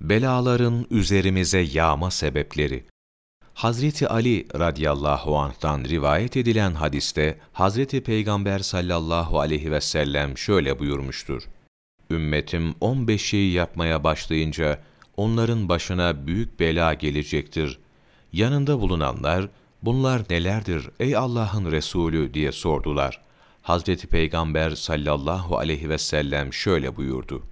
Belaların üzerimize yağma sebepleri Hazreti Ali radıyallahu anh'tan rivayet edilen hadiste Hazreti Peygamber sallallahu aleyhi ve sellem şöyle buyurmuştur. Ümmetim 15 şeyi yapmaya başlayınca onların başına büyük bela gelecektir. Yanında bulunanlar bunlar nelerdir ey Allah'ın Resulü diye sordular. Hazreti Peygamber sallallahu aleyhi ve sellem şöyle buyurdu.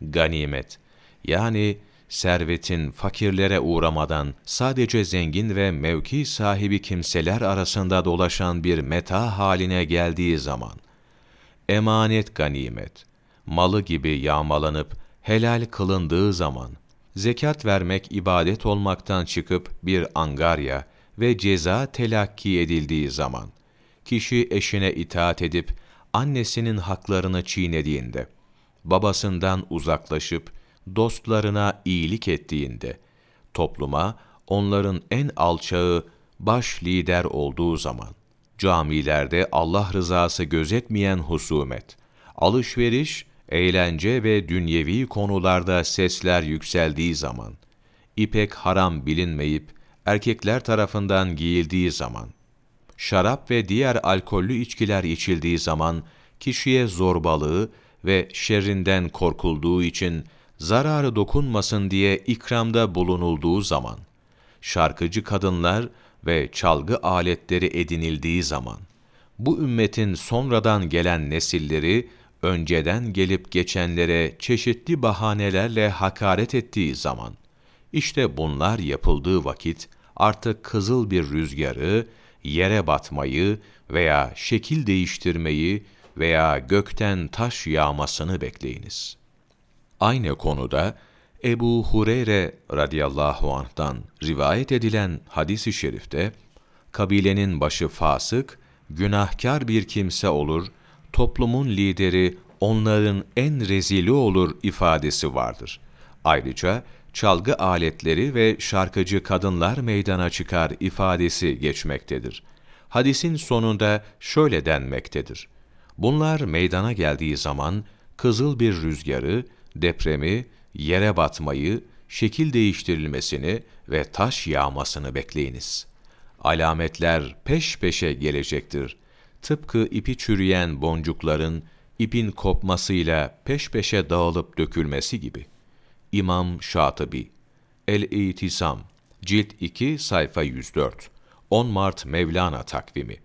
Ganimet yani servetin fakirlere uğramadan sadece zengin ve mevki sahibi kimseler arasında dolaşan bir meta haline geldiği zaman, emanet ganimet, malı gibi yağmalanıp helal kılındığı zaman, zekat vermek ibadet olmaktan çıkıp bir angarya ve ceza telakki edildiği zaman, kişi eşine itaat edip annesinin haklarını çiğnediğinde, babasından uzaklaşıp dostlarına iyilik ettiğinde, topluma onların en alçağı baş lider olduğu zaman, camilerde Allah rızası gözetmeyen husumet, alışveriş, eğlence ve dünyevi konularda sesler yükseldiği zaman, ipek haram bilinmeyip erkekler tarafından giyildiği zaman, şarap ve diğer alkollü içkiler içildiği zaman, kişiye zorbalığı ve şerrinden korkulduğu için zararı dokunmasın diye ikramda bulunulduğu zaman, şarkıcı kadınlar ve çalgı aletleri edinildiği zaman, bu ümmetin sonradan gelen nesilleri, önceden gelip geçenlere çeşitli bahanelerle hakaret ettiği zaman, işte bunlar yapıldığı vakit artık kızıl bir rüzgarı, yere batmayı veya şekil değiştirmeyi veya gökten taş yağmasını bekleyiniz. Aynı konuda Ebu Hureyre radıyallahu anh'tan rivayet edilen hadis-i şerifte, kabilenin başı fasık, günahkar bir kimse olur, toplumun lideri onların en rezili olur ifadesi vardır. Ayrıca çalgı aletleri ve şarkıcı kadınlar meydana çıkar ifadesi geçmektedir. Hadisin sonunda şöyle denmektedir. Bunlar meydana geldiği zaman kızıl bir rüzgarı, depremi, yere batmayı, şekil değiştirilmesini ve taş yağmasını bekleyiniz. Alametler peş peşe gelecektir. Tıpkı ipi çürüyen boncukların ipin kopmasıyla peş peşe dağılıp dökülmesi gibi. İmam Şatıbi El-İtisam Cilt 2 sayfa 104 10 Mart Mevlana takvimi